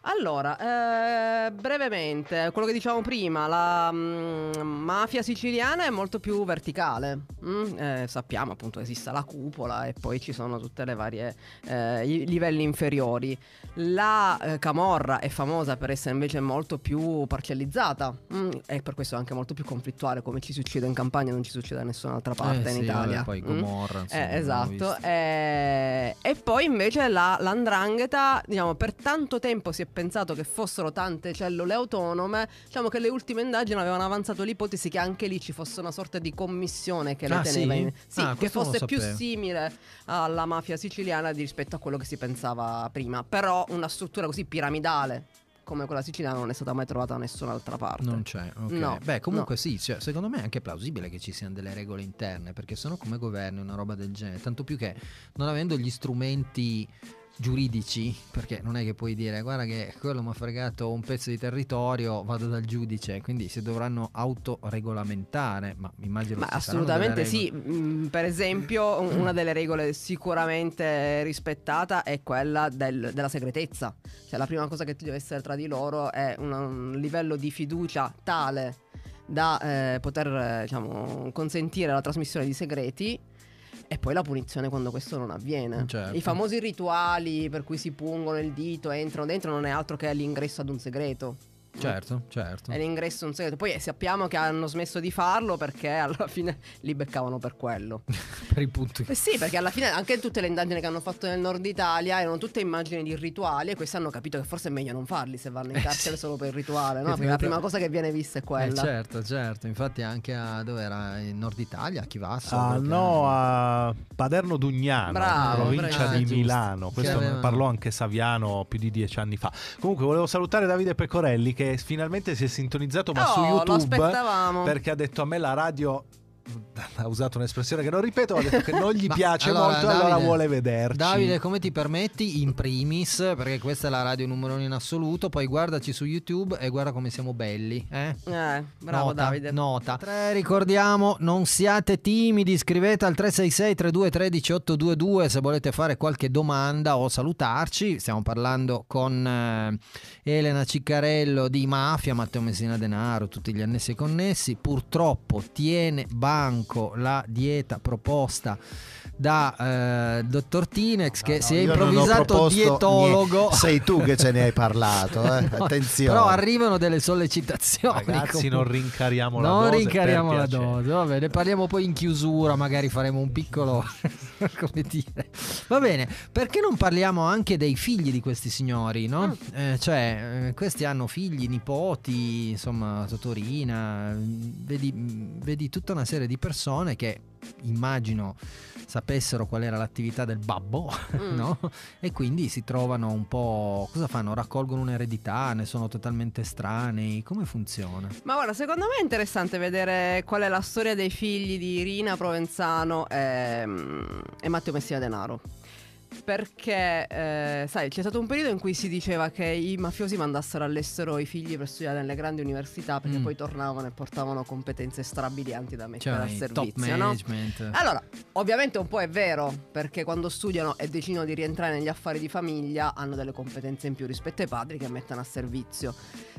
Allora, eh, brevemente, quello che dicevamo prima, la mm, mafia siciliana è molto più verticale. Mm, eh, sappiamo appunto esiste la cupola e poi ci sono tutte le varie eh, livelli inferiori. La eh, camorra è famosa per essere invece molto più parcellizzata mm, e per questo anche molto più conflittuale, come ci succede in campagna non ci succede da nessun'altra parte Eh in sì, Italia. vabbè, poi Mm? Gomorra, insomma, Eh, abbiamo esatto. e poi invece la, l'andrangheta, diciamo, per tanto tempo si è pensato che fossero tante cellule autonome. Diciamo che le ultime indagini avevano avanzato l'ipotesi che anche lì ci fosse una sorta di commissione che le Ah, teneva sì? in. Sì, Ah, che fosse più simile alla mafia siciliana di- rispetto a quello che si pensava prima. Però una struttura così piramidale come quella siciliana non è stata mai trovata da nessun'altra parte. Non c'è, ok. No, Beh, comunque sì, cioè, secondo me è anche plausibile che ci siano delle regole interne, perché se no come governi una roba del genere? Tanto più che non avendo gli strumenti giuridici, perché non è che puoi dire guarda che quello mi ha fregato un pezzo di territorio, vado dal giudice, quindi si dovranno autoregolamentare, ma immagino Ma assolutamente sì, Mm, per esempio un- una delle regole sicuramente rispettata è quella del- della segretezza, cioè la prima cosa che deve essere tra di loro è una- un livello di fiducia tale da eh, poter eh, diciamo, consentire la trasmissione di segreti e poi la punizione quando questo non avviene. Certo. I famosi rituali per cui si pungono il dito, entrano dentro, non è altro che l'ingresso ad un segreto. Certo, certo. È l'ingresso un segreto. Poi eh, sappiamo che hanno smesso di farlo perché alla fine li beccavano per quello. <laughs> per i punti. Eh sì, perché alla fine anche tutte le indagini che hanno fatto nel nord Italia erano tutte immagini di rituali e questi hanno capito che forse è meglio non farli se vanno in Eh, carcere sì. solo per il rituale, no? Perché la prima cosa che viene vista è Eh, quella. certo, certo, infatti anche a dove era in Nord Italia, a Chivasso. Ah, no, eh. a Paderno Dugnano, Bravo, provincia bravo. di Giusto. Milano. Questo ne aveva- parlò anche Saviano più di dieci anni fa. Comunque, volevo salutare Davide Pecorelli che finalmente si è sintonizzato, ma Oh, su lo YouTube aspettavamo. perché ha detto a me la radio. <laughs> Ha usato un'espressione che non ripeto, ha detto che non gli <laughs> piace allora, molto, allora Davide, vuole vederci. Davide, come ti permetti? In primis, perché questa è la radio numero uno in assoluto. Poi guardaci su YouTube e guarda come siamo belli. Eh? Eh, bravo nota, Davide. Nota. Tre, ricordiamo, non siate timidi, iscrivete al 366 32 13 822 se volete fare qualche domanda o salutarci. Stiamo parlando con eh, Elena Ciccarello di Mafia, Matteo Messina Denaro, tutti gli annessi e connessi. Purtroppo tiene banco la dieta proposta da eh, dottor Tinex che No, si è non improvvisato dietologo. niente. Sei tu che ce ne hai parlato, eh? <laughs> No, attenzione. Però arrivano delle sollecitazioni. Ragazzi, non rincariamo la Non dose. rincariamo per la piacere. dose, vabbè, ne parliamo poi in chiusura, magari faremo un piccolo <laughs> come dire. Va bene, perché non parliamo anche dei figli di questi signori, no? Eh, cioè, eh, questi hanno figli, nipoti, insomma, Totorina, vedi, vedi tutta una serie di persone che immagino sapessero qual era l'attività del babbo, Mm. <laughs> no? E quindi si trovano un po'. Cosa fanno? Raccolgono un'eredità, ne sono totalmente estranei. Come funziona? Ma guarda, secondo me è interessante vedere qual è la storia dei figli di Irina Provenzano e, e Matteo Messina Denaro. Perché, eh, sai, c'è stato un periodo in cui si diceva che i mafiosi mandassero all'estero i figli per studiare nelle grandi università perché Mm. poi tornavano e portavano competenze strabilianti da mettere Cioè, al servizio, no? Allora, ovviamente un po' è vero, perché quando studiano e decidono di rientrare negli affari di famiglia hanno delle competenze in più rispetto ai padri che mettono a servizio.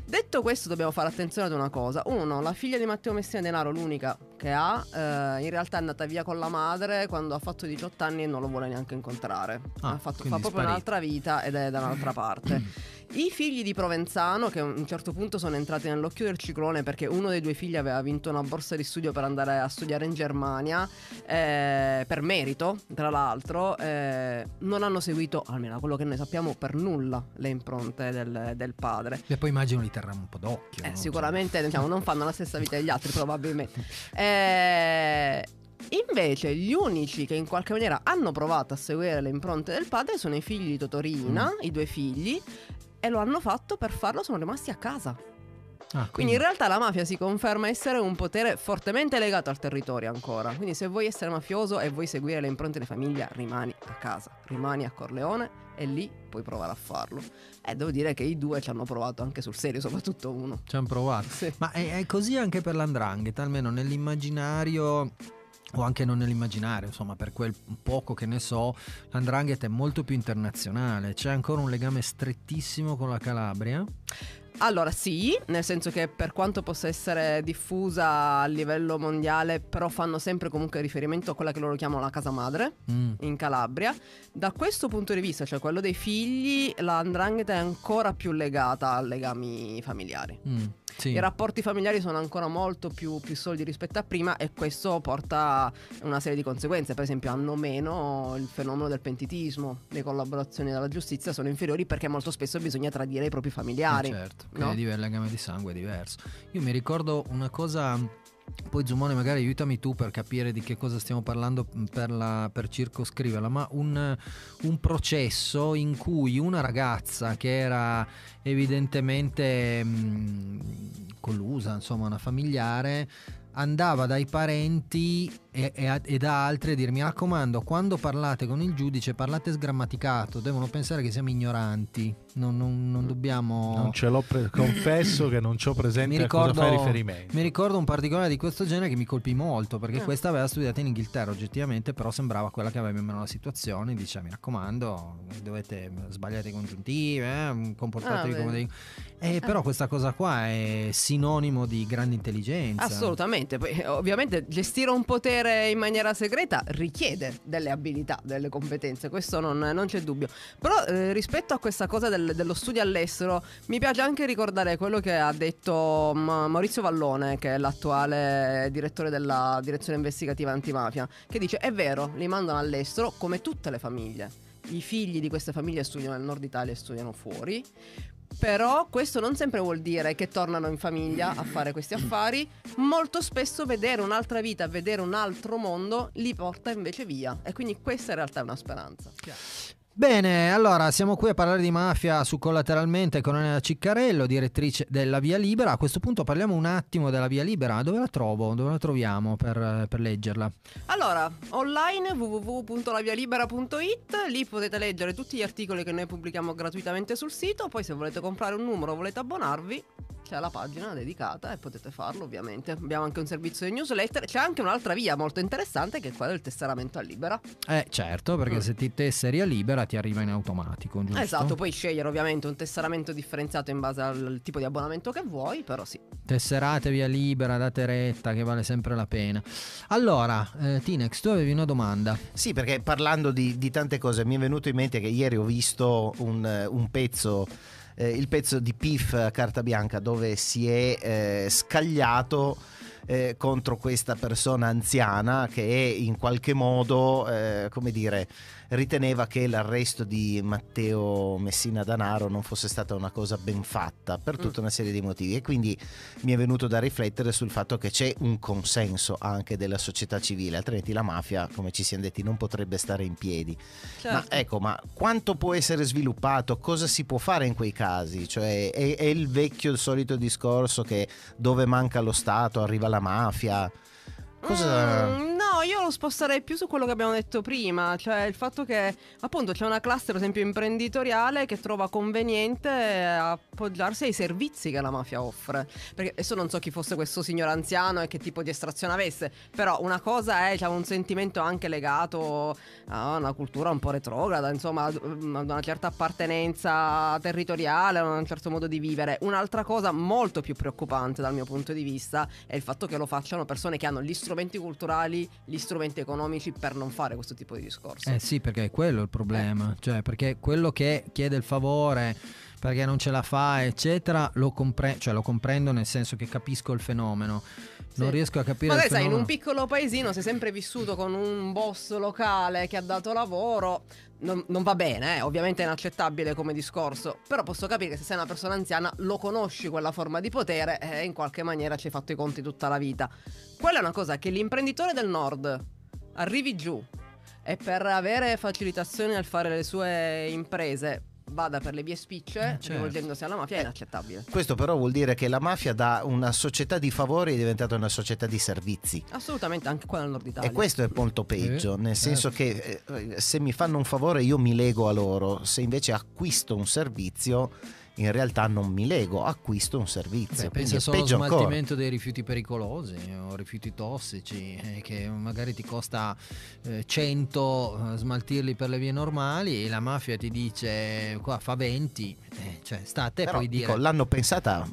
Detto questo, dobbiamo fare attenzione ad una cosa. Uno, la figlia di Matteo Messina Denaro, l'unica che ha, eh, in realtà è andata via con la madre quando ha fatto 18 anni e non lo vuole neanche incontrare. Ah, ha fatto, fa proprio sparito. un'altra vita ed è da un'altra parte. <clears throat> I figli di Provenzano, che a un certo punto sono entrati nell'occhio del ciclone perché uno dei due figli aveva vinto una borsa di studio per andare a studiare in Germania, eh, per merito, tra l'altro, eh, non hanno seguito, almeno da quello che noi sappiamo, per nulla le impronte del, del padre. E poi immagino li terranno un po' d'occhio. Eh, no? sicuramente diciamo, non fanno la stessa vita degli altri, probabilmente. <laughs> Eh, invece, gli unici che in qualche maniera hanno provato a seguire le impronte del padre sono i figli di Totorina, i due figli, e lo hanno fatto per farlo, sono rimasti a casa. Ah, Quindi in realtà la mafia si conferma essere un potere fortemente legato al territorio ancora. Quindi se vuoi essere mafioso e vuoi seguire le impronte di famiglia, rimani a casa, rimani a Corleone e lì puoi provare a farlo. E devo dire che i due ci hanno provato anche sul serio, soprattutto uno. Ci hanno provato. Sì. Ma è, è così anche per l'andrangheta, almeno nell'immaginario o anche non nell'immaginare, insomma, per quel poco che ne so, l'andrangheta è molto più internazionale. C'è ancora un legame strettissimo con la Calabria? Allora sì, nel senso che per quanto possa essere diffusa a livello mondiale, però fanno sempre comunque riferimento a quella che loro chiamano la casa madre Mm. in Calabria. Da questo punto di vista, cioè quello dei figli, la 'ndrangheta è ancora più legata a legami familiari. Mm, sì. I rapporti familiari sono ancora molto più, più solidi rispetto a prima e questo porta a una serie di conseguenze. Per esempio hanno meno il fenomeno del pentitismo, le collaborazioni della giustizia sono inferiori perché molto spesso bisogna tradire i propri familiari. Eh, certo, no? quindi il legame di sangue è diverso. Io mi ricordo una cosa, poi Zumone magari aiutami tu per capire di che cosa stiamo parlando per, la- per circoscriverla, ma un, un processo in cui una ragazza che era evidentemente mh, collusa, insomma una familiare, andava dai parenti e, e e da altri a dire mi raccomando quando parlate con il giudice parlate sgrammaticato devono pensare che siamo ignoranti non, non- non dobbiamo Non ce l'ho pre- confesso che non ci ho presente mi a cosa ricordo, fai riferimento. mi ricordo un particolare di questo genere che mi colpì molto perché Ah. questa aveva studiato in Inghilterra oggettivamente però sembrava quella che aveva in meno la situazione dice mi raccomando dovete sbagliare i congiuntivi eh, comportatevi Ah, come dei eh, però questa cosa qua è sinonimo di grande intelligenza Assolutamente, poi eh, ovviamente gestire un potere in maniera segreta richiede delle abilità, delle competenze, questo non, non c'è dubbio. Però eh, rispetto a questa cosa del- dello studio all'estero, mi piace anche ricordare quello che ha detto Ma- Maurizio Vallone, che è l'attuale direttore della direzione investigativa antimafia, che dice è vero, li mandano all'estero come tutte le famiglie. I figli di queste famiglie studiano nel nord Italia e studiano fuori. Però questo non sempre vuol dire che tornano in famiglia a fare questi affari. Molto spesso vedere un'altra vita, vedere un altro mondo li porta invece via. E quindi questa in realtà è una speranza. Bene, allora siamo qui a parlare di mafia su Collateralmente con Elena Ciccarello, direttrice della Via Libera. A questo punto parliamo un attimo della Via Libera. Dove la trovo? Dove la troviamo per, per leggerla? Allora, online www.lavialibera.it, lì potete leggere tutti gli articoli che noi pubblichiamo gratuitamente sul sito. Poi se volete comprare un numero volete abbonarvi, c'è la pagina dedicata e potete farlo ovviamente. Abbiamo anche un servizio di newsletter. C'è anche un'altra via molto interessante che è quella del tesseramento a libera. Eh certo, perché Mm. se ti tesseri a Libera ti arriva in automatico, giusto? Esatto, puoi scegliere ovviamente un tesseramento differenziato in base al tipo di abbonamento che vuoi, però sì. Tesserate via Libera, date retta, che vale sempre la pena. Allora, eh, Tinex, tu avevi una domanda. Sì, perché parlando di, di tante cose mi è venuto in mente che ieri ho visto un, eh, un pezzo, eh, il pezzo di PIF a carta bianca dove si è eh, scagliato eh, contro questa persona anziana che in qualche modo, eh, come dire, riteneva che l'arresto di Matteo Messina Danaro non fosse stata una cosa ben fatta per tutta una serie di motivi e quindi mi è venuto da riflettere sul fatto che c'è un consenso anche della società civile, altrimenti la mafia, come ci siamo detti, non potrebbe stare in piedi. Ma Certo. ecco, ma quanto può essere sviluppato? Cosa si può fare in quei casi? Cioè, è, è il vecchio, il solito discorso che dove manca lo Stato arriva la mafia. Cosa... Mm, no, io lo sposterei più su quello che abbiamo detto prima, cioè il fatto che appunto c'è una classe, per esempio, imprenditoriale che trova conveniente appoggiarsi ai servizi che la mafia offre. Perché adesso non so chi fosse questo signor anziano e che tipo di estrazione avesse, però una cosa è diciamo, un sentimento anche legato a una cultura un po' retrograda, insomma, ad ad una certa appartenenza territoriale, a un certo modo di vivere. Un'altra cosa molto più preoccupante dal mio punto di vista è il fatto che lo facciano persone che hanno gli strumenti culturali, gli strumenti economici per non fare questo tipo di discorso. Eh sì, perché è quello il problema. Cioè, perché quello che chiede il favore perché non ce la fa, eccetera, lo, compre- cioè, lo comprendo nel senso che capisco il fenomeno. Non Sì. riesco a capire Magari sai, in un piccolo paesino sei sempre vissuto con un boss locale che ha dato lavoro. Non, non va bene, eh, ovviamente è inaccettabile come discorso. Però posso capire che se sei una persona anziana lo conosci quella forma di potere e in qualche maniera ci hai fatto i conti tutta la vita. Quella è una cosa che l'imprenditore del nord arrivi giù e per avere facilitazioni al fare le sue imprese vada per le vie spicce, Eh, certo. rivolgendosi alla mafia, è inaccettabile. Questo però vuol dire che la mafia da una società di favori è diventata una società di servizi. Assolutamente, anche qua nel nord Italia. E questo è molto peggio, Sì, nel senso che eh, se mi fanno un favore io mi lego a loro, se invece acquisto un servizio in realtà non mi lego, acquisto un servizio. Beh, pensa solo allo peggio ancora. smaltimento dei rifiuti pericolosi o rifiuti tossici eh, che magari ti costa eh, 100 eh, smaltirli per le vie normali e la mafia ti dice qua fa 20 eh, cioè sta a te Però, poi dire dico, l'hanno pensata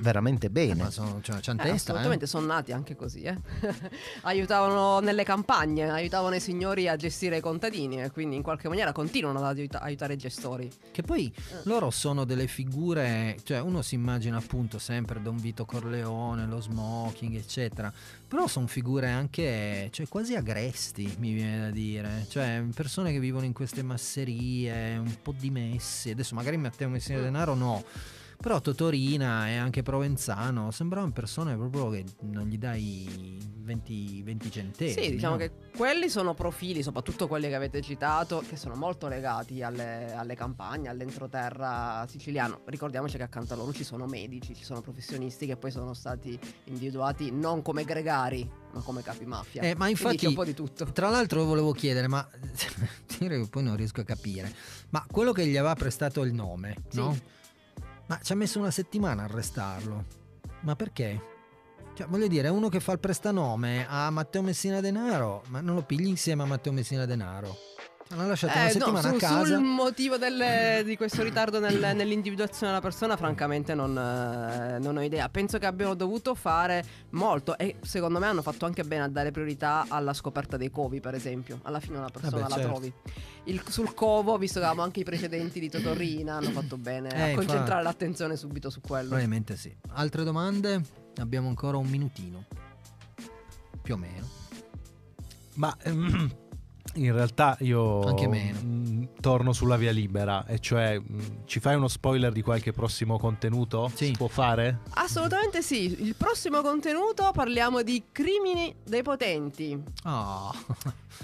veramente eh, bene. ma sono, cioè, c'han Eh, testa assolutamente, eh. sono nati anche così. eh. <laughs> aiutavano nelle campagne, aiutavano i signori a gestire i contadini e quindi in qualche maniera continuano ad aiuta- aiutare i gestori. Che poi loro sono delle figure, cioè uno si immagina appunto sempre Don Vito Corleone, lo smoking, eccetera, però sono figure anche cioè, quasi agresti, mi viene da dire, cioè persone che vivono in queste masserie, un po' dimessi, adesso magari Matteo Messina Denaro no. Però Totorina e anche Provenzano sembravano persone proprio che non gli dai 20, 20 centesimi. Sì, diciamo no? che quelli sono profili, soprattutto quelli che avete citato, che sono molto legati alle, alle campagne, all'entroterra siciliano. Ricordiamoci che accanto a loro ci sono medici, ci sono professionisti che poi sono stati individuati non come gregari, ma come capi mafia. Eh, ma infatti, un po' di tutto. Tra l'altro volevo chiedere, ma <laughs> che poi non riesco a capire, ma quello che gli aveva prestato il nome, Sì. no? Ma ci ha messo una settimana a arrestarlo. Ma perché? Cioè, voglio dire, uno che fa il prestanome a Matteo Messina Denaro, ma non lo pigli insieme a Matteo Messina Denaro? L'hanno lasciato una Eh, no, settimana su- a casa. sul motivo del- di questo ritardo nel- nell'individuazione della persona, francamente non, eh, non ho idea. Penso che abbiano dovuto fare molto e secondo me hanno fatto anche bene a dare priorità alla scoperta dei covi, per esempio. Alla fine una persona Vabbè, la certo. trovi. Il- sul covo, visto che avevamo anche i precedenti di Totorrina, hanno fatto bene Eh, a concentrare l'attenzione subito su quello. Probabilmente sì. Altre domande? Abbiamo ancora un minutino. Più o meno. Ma ehm, in realtà io Anche meno. mm, torno sulla via libera, e cioè mm, ci fai uno spoiler di qualche prossimo contenuto? Sì. Si può fare? Assolutamente sì. Il prossimo contenuto parliamo di crimini dei potenti. Oh.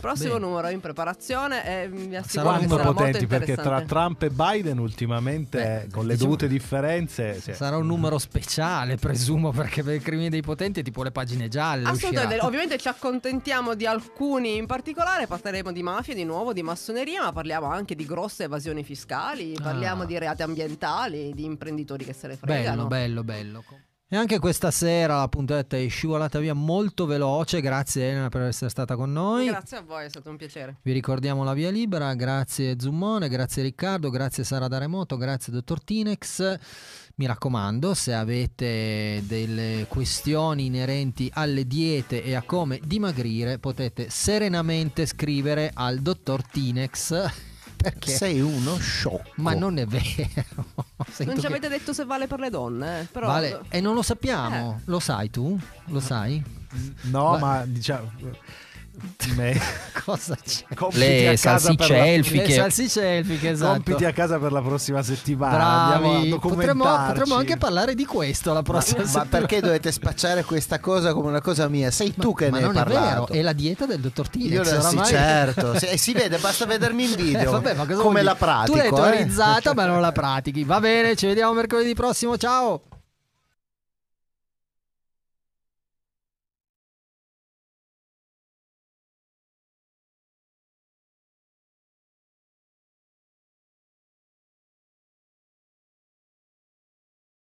Prossimo Bene. numero in preparazione e vi assicuro Sarà che Quanto sarà molto potenti? Perché tra. Trump e Biden ultimamente, Beh, con le diciamo- dovute differenze... sì. Sarà un numero speciale, presumo, perché per i crimini dei potenti è tipo le pagine gialle. Assolutamente, uscirà. ovviamente ci accontentiamo di alcuni in particolare, parleremo di mafia di nuovo, di massoneria, ma parliamo anche di grosse evasioni fiscali, parliamo Ah. di reati ambientali, di imprenditori che se ne Bello, fregano. bello, bello. E anche questa sera la puntata è scivolata via molto veloce. Grazie Elena per essere stata con noi. Grazie a voi, è stato un piacere. Vi ricordiamo la via libera, grazie Zummone, grazie Riccardo, grazie Sara da Remoto, grazie Dottor Tinex. Mi raccomando, se avete delle questioni inerenti alle diete e a come dimagrire, potete serenamente scrivere al Dottor Tinex. <laughs> Perché? Sei uno sciocco. Ma non è vero. <laughs> Sento non ci che- avete detto se vale per le donne, eh, però... Vale, e non lo sappiamo. Lo sai tu? Lo sai? No, Va- ma diciamo... me- <laughs> Cosa c'è? compiti a Le casa salsicce per la- elfiche. le salsicce elfiche, esatto. Compiti a casa per la prossima settimana. Andiamo a Bravi. Potremmo, potremmo anche parlare di questo la prossima Ma settimana. perché dovete spacciare questa cosa come una cosa mia? Sei tu che Ma ne hai non è vero, è la dieta del dottor Tinex. Io sì, oramai- certo. Sì, e si vede, basta vedermi in <laughs> Eh, video. vabbè, ma cosa come la pratico. Tu l'hai eh? teorizzata, ma non la pratichi. Va bene, ci vediamo mercoledì prossimo. Ciao.